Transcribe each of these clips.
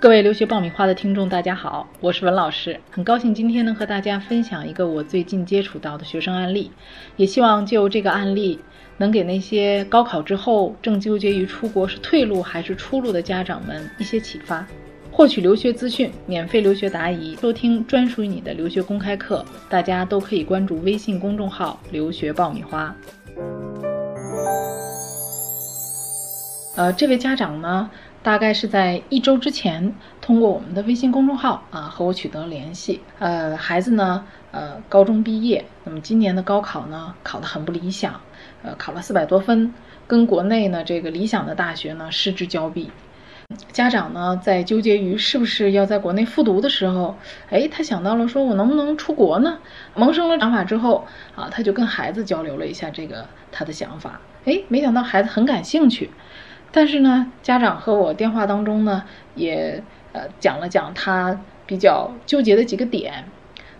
各位留学爆米花的听众，大家好，我是文老师，很高兴今天能和大家分享一个我最近接触到的学生案例，也希望就这个案例能给那些高考之后正纠结于出国是退路还是出路的家长们一些启发。获取留学资讯，免费留学答疑，收听专属于你的留学公开课，大家都可以关注微信公众号“留学爆米花”。呃，这位家长呢？大概是在一周之前，通过我们的微信公众号啊和我取得联系。呃，孩子呢，呃，高中毕业，那么今年的高考呢考得很不理想，呃，考了四百多分，跟国内呢这个理想的大学呢失之交臂。家长呢在纠结于是不是要在国内复读的时候，哎，他想到了说我能不能出国呢？萌生了想法之后啊，他就跟孩子交流了一下这个他的想法，哎，没想到孩子很感兴趣。但是呢，家长和我电话当中呢，也呃讲了讲他比较纠结的几个点。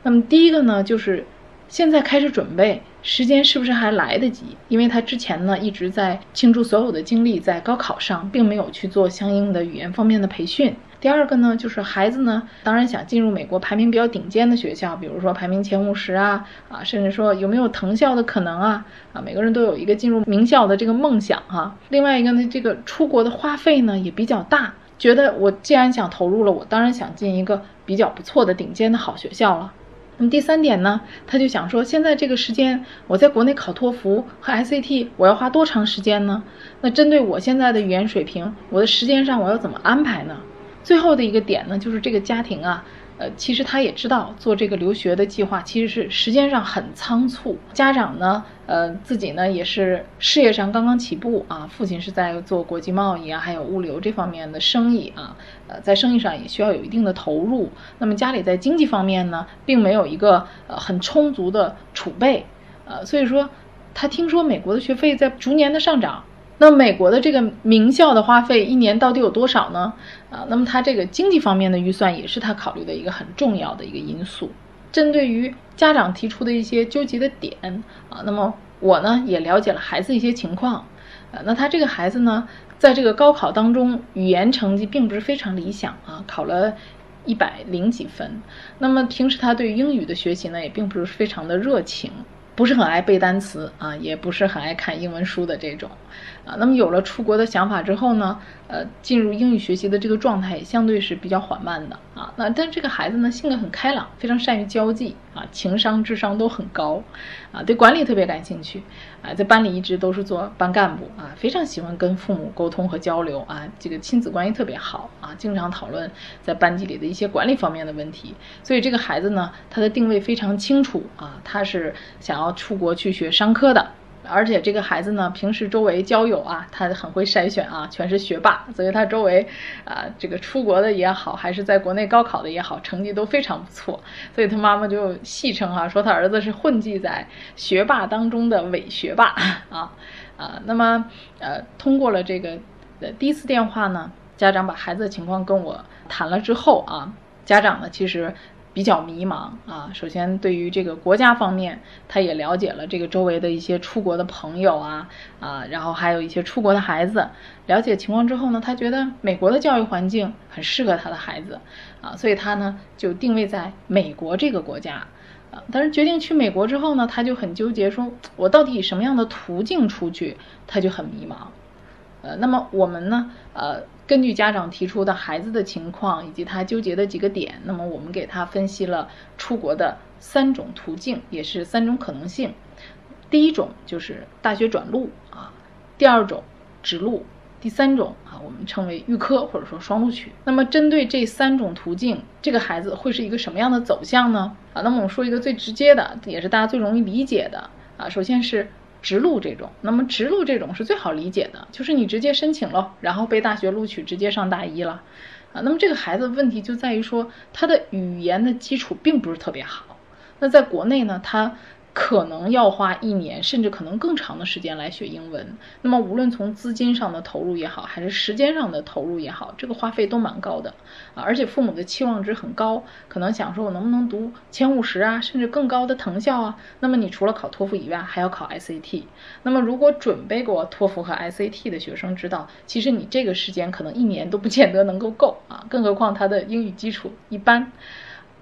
那么第一个呢，就是现在开始准备，时间是不是还来得及？因为他之前呢一直在倾注所有的精力在高考上，并没有去做相应的语言方面的培训。第二个呢，就是孩子呢，当然想进入美国排名比较顶尖的学校，比如说排名前五十啊，啊，甚至说有没有藤校的可能啊，啊，每个人都有一个进入名校的这个梦想哈。另外一个呢，这个出国的花费呢也比较大，觉得我既然想投入了，我当然想进一个比较不错的顶尖的好学校了。那么第三点呢，他就想说，现在这个时间我在国内考托福和 SAT，我要花多长时间呢？那针对我现在的语言水平，我的时间上我要怎么安排呢？最后的一个点呢，就是这个家庭啊，呃，其实他也知道做这个留学的计划其实是时间上很仓促。家长呢，呃，自己呢也是事业上刚刚起步啊，父亲是在做国际贸易啊，还有物流这方面的生意啊，呃，在生意上也需要有一定的投入。那么家里在经济方面呢，并没有一个呃很充足的储备，呃，所以说他听说美国的学费在逐年的上涨。那美国的这个名校的花费一年到底有多少呢？啊，那么他这个经济方面的预算也是他考虑的一个很重要的一个因素。针对于家长提出的一些纠结的点啊，那么我呢也了解了孩子一些情况。呃，那他这个孩子呢，在这个高考当中语言成绩并不是非常理想啊，考了一百零几分。那么平时他对英语的学习呢，也并不是非常的热情。不是很爱背单词啊，也不是很爱看英文书的这种，啊，那么有了出国的想法之后呢，呃，进入英语学习的这个状态也相对是比较缓慢的。啊。那但这个孩子呢，性格很开朗，非常善于交际啊，情商智商都很高，啊，对管理特别感兴趣，啊，在班里一直都是做班干部啊，非常喜欢跟父母沟通和交流啊，这个亲子关系特别好啊，经常讨论在班级里的一些管理方面的问题。所以这个孩子呢，他的定位非常清楚啊，他是想要。出国去学商科的，而且这个孩子呢，平时周围交友啊，他很会筛选啊，全是学霸，所以他周围啊，这个出国的也好，还是在国内高考的也好，成绩都非常不错。所以他妈妈就戏称哈，说他儿子是混迹在学霸当中的伪学霸啊啊。那么呃，通过了这个呃第一次电话呢，家长把孩子的情况跟我谈了之后啊，家长呢其实。比较迷茫啊，首先对于这个国家方面，他也了解了这个周围的一些出国的朋友啊啊，然后还有一些出国的孩子，了解情况之后呢，他觉得美国的教育环境很适合他的孩子啊，所以他呢就定位在美国这个国家啊，但是决定去美国之后呢，他就很纠结，说我到底以什么样的途径出去，他就很迷茫。呃，那么我们呢？呃，根据家长提出的孩子的情况以及他纠结的几个点，那么我们给他分析了出国的三种途径，也是三种可能性。第一种就是大学转录啊，第二种直录，第三种啊，我们称为预科或者说双录取。那么针对这三种途径，这个孩子会是一个什么样的走向呢？啊，那么我们说一个最直接的，也是大家最容易理解的啊，首先是。直录这种，那么直录这种是最好理解的，就是你直接申请了，然后被大学录取，直接上大一了，啊，那么这个孩子问题就在于说他的语言的基础并不是特别好，那在国内呢，他。可能要花一年，甚至可能更长的时间来学英文。那么无论从资金上的投入也好，还是时间上的投入也好，这个花费都蛮高的啊。而且父母的期望值很高，可能想说我能不能读前五十啊，甚至更高的藤校啊。那么你除了考托福以外，还要考 SAT。那么如果准备过托福和 SAT 的学生知道，其实你这个时间可能一年都不见得能够够啊。更何况他的英语基础一般，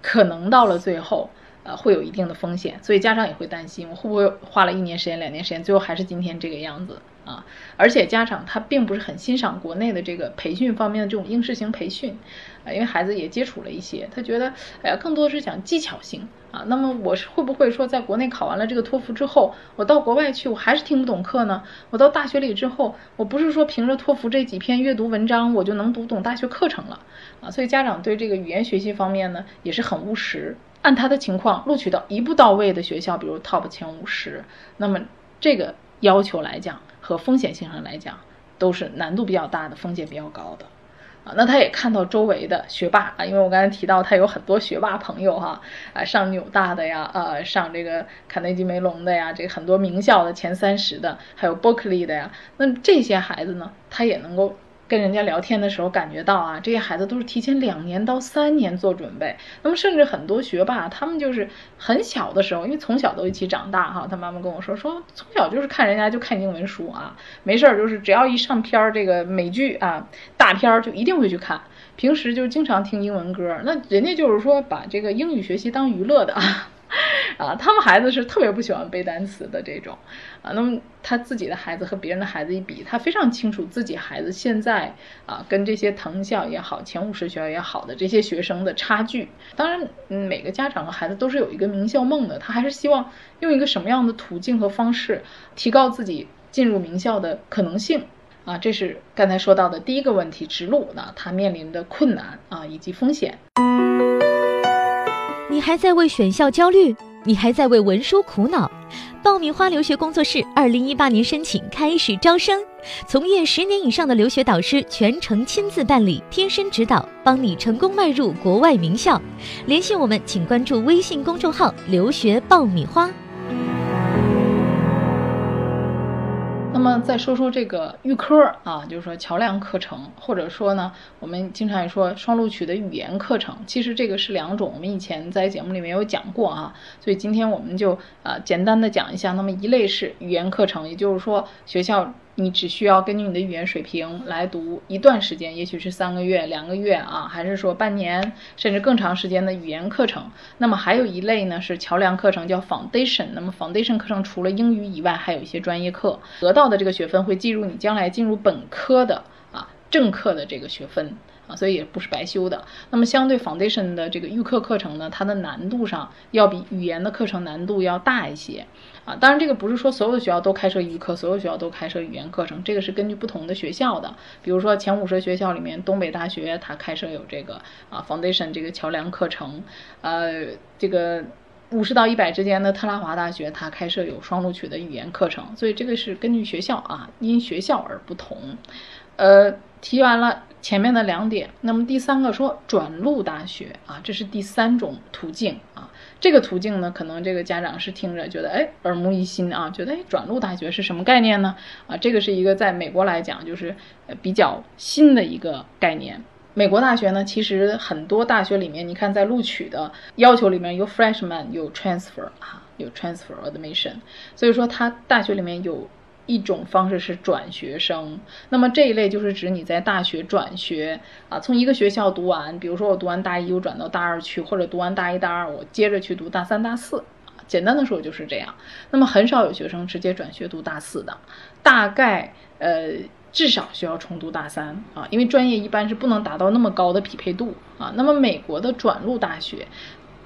可能到了最后。呃，会有一定的风险，所以家长也会担心，我会不会花了一年时间、两年时间，最后还是今天这个样子啊？而且家长他并不是很欣赏国内的这个培训方面的这种应试型培训，啊，因为孩子也接触了一些，他觉得，哎呀，更多的是讲技巧性啊。那么我是会不会说，在国内考完了这个托福之后，我到国外去，我还是听不懂课呢？我到大学里之后，我不是说凭着托福这几篇阅读文章，我就能读懂大学课程了啊？所以家长对这个语言学习方面呢，也是很务实。按他的情况录取到一步到位的学校，比如 top 前五十，那么这个要求来讲和风险性上来讲，都是难度比较大的，风险比较高的啊。那他也看到周围的学霸啊，因为我刚才提到他有很多学霸朋友哈啊，上纽大的呀，呃，上这个卡内基梅隆的呀，这很多名校的前三十的，还有伯克利的呀，那这些孩子呢，他也能够。跟人家聊天的时候，感觉到啊，这些孩子都是提前两年到三年做准备。那么，甚至很多学霸，他们就是很小的时候，因为从小都一起长大哈。他妈妈跟我说，说从小就是看人家就看英文书啊，没事儿就是只要一上片儿这个美剧啊大片儿就一定会去看。平时就经常听英文歌，那人家就是说把这个英语学习当娱乐的啊。啊，他们孩子是特别不喜欢背单词的这种，啊，那么他自己的孩子和别人的孩子一比，他非常清楚自己孩子现在啊跟这些藤校也好、前五十学校也好的这些学生的差距。当然，每个家长和孩子都是有一个名校梦的，他还是希望用一个什么样的途径和方式提高自己进入名校的可能性啊？这是刚才说到的第一个问题，直路呢，他面临的困难啊以及风险。你还在为选校焦虑？你还在为文书苦恼？爆米花留学工作室二零一八年申请开始招生，从业十年以上的留学导师全程亲自办理，贴身指导，帮你成功迈入国外名校。联系我们，请关注微信公众号“留学爆米花”。那么再说说这个预科啊，就是说桥梁课程，或者说呢，我们经常也说双录取的语言课程，其实这个是两种。我们以前在节目里面有讲过啊，所以今天我们就呃简单的讲一下。那么一类是语言课程，也就是说学校。你只需要根据你的语言水平来读一段时间，也许是三个月、两个月啊，还是说半年，甚至更长时间的语言课程。那么还有一类呢是桥梁课程，叫 foundation。那么 foundation 课程除了英语以外，还有一些专业课，得到的这个学分会计入你将来进入本科的啊正课的这个学分。啊，所以也不是白修的。那么，相对 foundation 的这个预课课程呢，它的难度上要比语言的课程难度要大一些。啊，当然这个不是说所有的学校都开设预课，所有学校都开设语言课程，这个是根据不同的学校的。比如说前五十学校里面，东北大学它开设有这个啊 foundation 这个桥梁课程。呃，这个五十到一百之间的特拉华大学它开设有双录取的语言课程。所以这个是根据学校啊，因学校而不同。呃，提完了。前面的两点，那么第三个说转录大学啊，这是第三种途径啊。这个途径呢，可能这个家长是听着觉得哎耳目一新啊，觉得哎转录大学是什么概念呢？啊，这个是一个在美国来讲就是比较新的一个概念。美国大学呢，其实很多大学里面，你看在录取的要求里面有 freshman 有 transfer 啊，有 transfer admission，所以说它大学里面有。一种方式是转学生，那么这一类就是指你在大学转学啊，从一个学校读完，比如说我读完大一，我转到大二去，或者读完大一、大二，我接着去读大三、大四。简单的说就是这样。那么很少有学生直接转学读大四的，大概呃至少需要重读大三啊，因为专业一般是不能达到那么高的匹配度啊。那么美国的转入大学，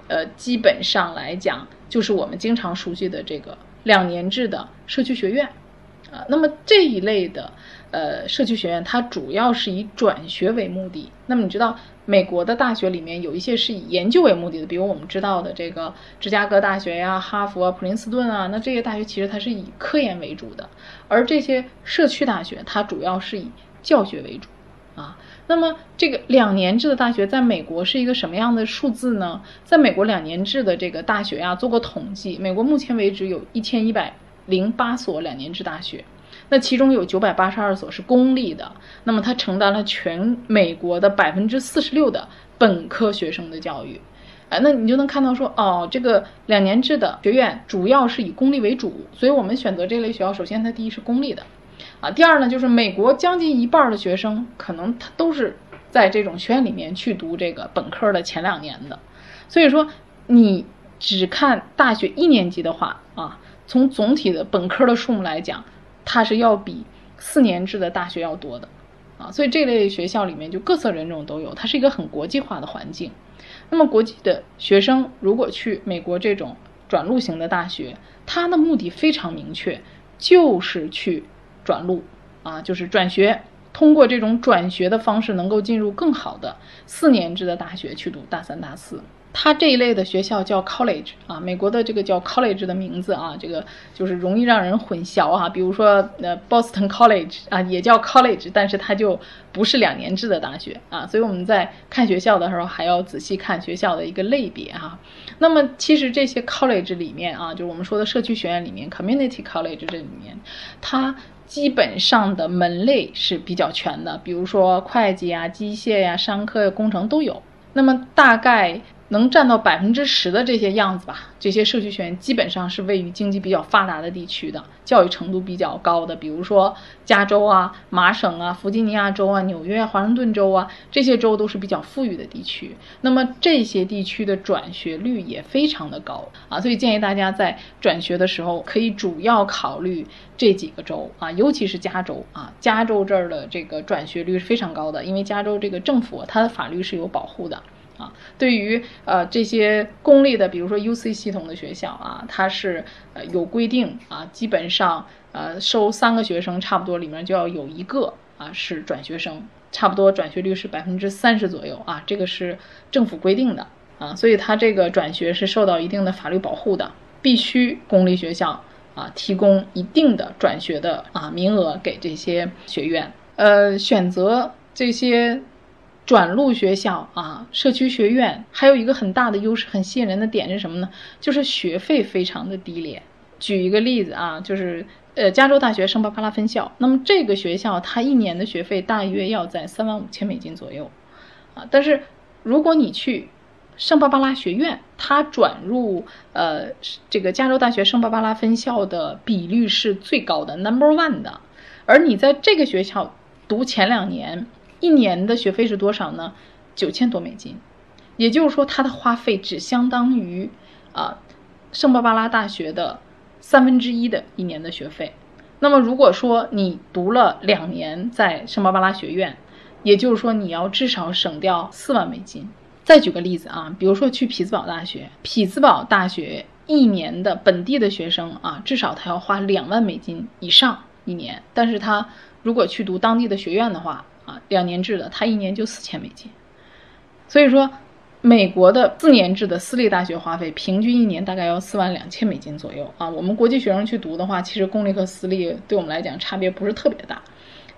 呃，基本上来讲就是我们经常熟悉的这个两年制的社区学院。啊，那么这一类的，呃，社区学院它主要是以转学为目的。那么你知道，美国的大学里面有一些是以研究为目的的，比如我们知道的这个芝加哥大学呀、哈佛啊、普林斯顿啊，那这些大学其实它是以科研为主的。而这些社区大学，它主要是以教学为主，啊。那么这个两年制的大学在美国是一个什么样的数字呢？在美国两年制的这个大学呀，做过统计，美国目前为止有一千一百零八所两年制大学，那其中有九百八十二所是公立的，那么它承担了全美国的百分之四十六的本科学生的教育。哎，那你就能看到说，哦，这个两年制的学院主要是以公立为主，所以我们选择这类学校，首先它第一是公立的。啊，第二呢，就是美国将近一半的学生可能他都是在这种学院里面去读这个本科的前两年的，所以说你只看大学一年级的话，从总体的本科的数目来讲，它是要比四年制的大学要多的啊，所以这类学校里面就各色人种都有，它是一个很国际化的环境。那么国际的学生如果去美国这种转录型的大学，他的目的非常明确，就是去。转录啊，就是转学，通过这种转学的方式，能够进入更好的四年制的大学去读大三、大四。它这一类的学校叫 college 啊，美国的这个叫 college 的名字啊，这个就是容易让人混淆啊。比如说，呃，Boston College 啊，也叫 college，但是它就不是两年制的大学啊。所以我们在看学校的时候，还要仔细看学校的一个类别哈。那么，其实这些 college 里面啊，就是我们说的社区学院里面，community college 这里面，它基本上的门类是比较全的，比如说会计啊、机械呀、商科、工程都有。那么大概。能占到百分之十的这些样子吧，这些社区学院基本上是位于经济比较发达的地区的，教育程度比较高的，比如说加州啊、麻省啊、弗吉尼亚州啊、纽约、华盛顿州啊，这些州都是比较富裕的地区。那么这些地区的转学率也非常的高啊，所以建议大家在转学的时候可以主要考虑这几个州啊，尤其是加州啊，加州这儿的这个转学率是非常高的，因为加州这个政府它的法律是有保护的。啊，对于呃这些公立的，比如说 U C 系统的学校啊，它是呃有规定啊，基本上呃收三个学生，差不多里面就要有一个啊是转学生，差不多转学率是百分之三十左右啊，这个是政府规定的啊，所以它这个转学是受到一定的法律保护的，必须公立学校啊提供一定的转学的啊名额给这些学院，呃选择这些。转录学校啊，社区学院还有一个很大的优势，很吸引人的点是什么呢？就是学费非常的低廉。举一个例子啊，就是呃，加州大学圣巴巴拉分校，那么这个学校它一年的学费大约要在三万五千美金左右啊。但是如果你去圣巴巴拉学院，它转入呃这个加州大学圣巴巴拉分校的比率是最高的，number one 的。而你在这个学校读前两年。一年的学费是多少呢？九千多美金，也就是说，它的花费只相当于啊圣巴巴拉大学的三分之一的一年的学费。那么，如果说你读了两年在圣巴巴拉学院，也就是说，你要至少省掉四万美金。再举个例子啊，比如说去匹兹堡大学，匹兹堡大学一年的本地的学生啊，至少他要花两万美金以上一年。但是他如果去读当地的学院的话，啊，两年制的，他一年就四千美金，所以说，美国的四年制的私立大学花费平均一年大概要四万两千美金左右啊。我们国际学生去读的话，其实公立和私立对我们来讲差别不是特别大，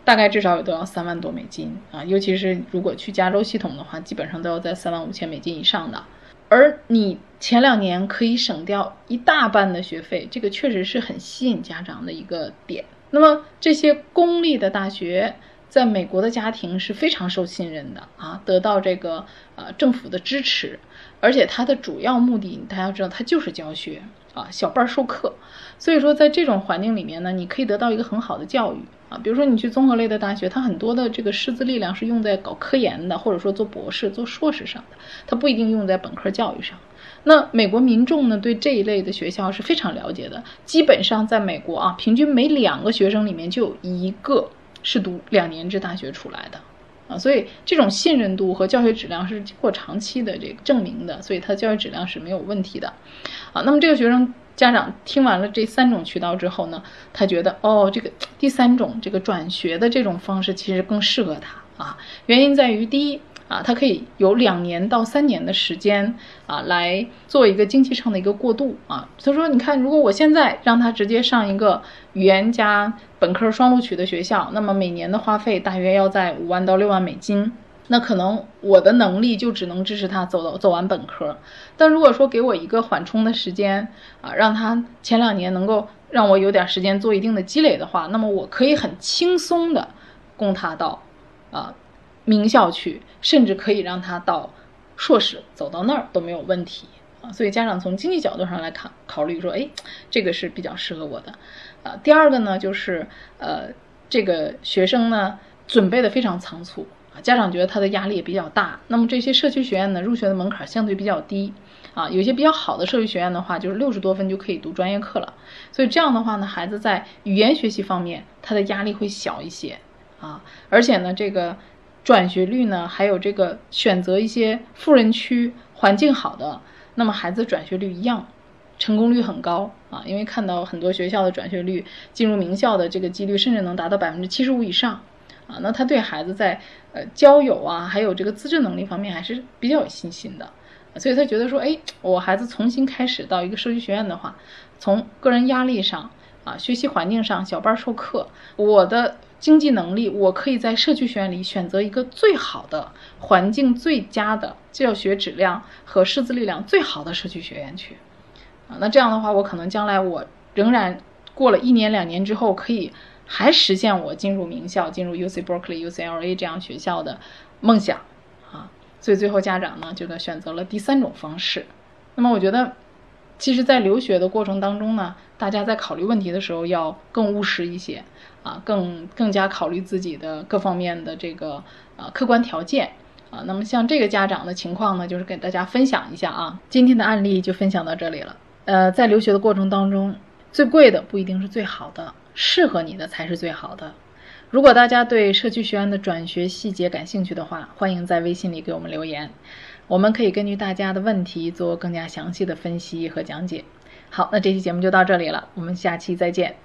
大概至少也都要三万多美金啊。尤其是如果去加州系统的话，基本上都要在三万五千美金以上的。而你前两年可以省掉一大半的学费，这个确实是很吸引家长的一个点。那么这些公立的大学。在美国的家庭是非常受信任的啊，得到这个呃政府的支持，而且它的主要目的，大家知道，它就是教学啊，小班授课。所以说，在这种环境里面呢，你可以得到一个很好的教育啊。比如说，你去综合类的大学，它很多的这个师资力量是用在搞科研的，或者说做博士、做硕士上的，它不一定用在本科教育上。那美国民众呢，对这一类的学校是非常了解的，基本上在美国啊，平均每两个学生里面就有一个。是读两年制大学出来的，啊，所以这种信任度和教学质量是经过长期的这个证明的，所以他教学质量是没有问题的，啊，那么这个学生家长听完了这三种渠道之后呢，他觉得哦，这个第三种这个转学的这种方式其实更适合他。啊，原因在于第一，啊，他可以有两年到三年的时间啊，来做一个经济上的一个过渡啊。他说，你看，如果我现在让他直接上一个语言加本科双录取的学校，那么每年的花费大约要在五万到六万美金。那可能我的能力就只能支持他走到走完本科，但如果说给我一个缓冲的时间啊，让他前两年能够让我有点时间做一定的积累的话，那么我可以很轻松的供他到啊名校去，甚至可以让他到硕士走到那儿都没有问题啊。所以家长从经济角度上来考考虑说，哎，这个是比较适合我的。啊，第二个呢就是呃这个学生呢准备的非常仓促啊。家长觉得他的压力也比较大，那么这些社区学院呢，入学的门槛相对比较低，啊，有些比较好的社区学院的话，就是六十多分就可以读专业课了，所以这样的话呢，孩子在语言学习方面他的压力会小一些，啊，而且呢，这个转学率呢，还有这个选择一些富人区环境好的，那么孩子转学率一样，成功率很高啊，因为看到很多学校的转学率进入名校的这个几率，甚至能达到百分之七十五以上。啊，那他对孩子在呃交友啊，还有这个自制能力方面还是比较有信心的，所以他觉得说，哎，我孩子重新开始到一个社区学院的话，从个人压力上啊，学习环境上，小班授课，我的经济能力，我可以在社区学院里选择一个最好的环境、最佳的教学质量和师资力量最好的社区学院去，啊，那这样的话，我可能将来我仍然过了一年两年之后可以。还实现我进入名校、进入 U C Berkeley、U C L A 这样学校的梦想啊！所以最后家长呢，就选择了第三种方式。那么我觉得，其实，在留学的过程当中呢，大家在考虑问题的时候要更务实一些啊，更更加考虑自己的各方面的这个呃客观条件啊。那么像这个家长的情况呢，就是给大家分享一下啊。今天的案例就分享到这里了。呃，在留学的过程当中，最贵的不一定是最好的。适合你的才是最好的。如果大家对社区学院的转学细节感兴趣的话，欢迎在微信里给我们留言，我们可以根据大家的问题做更加详细的分析和讲解。好，那这期节目就到这里了，我们下期再见。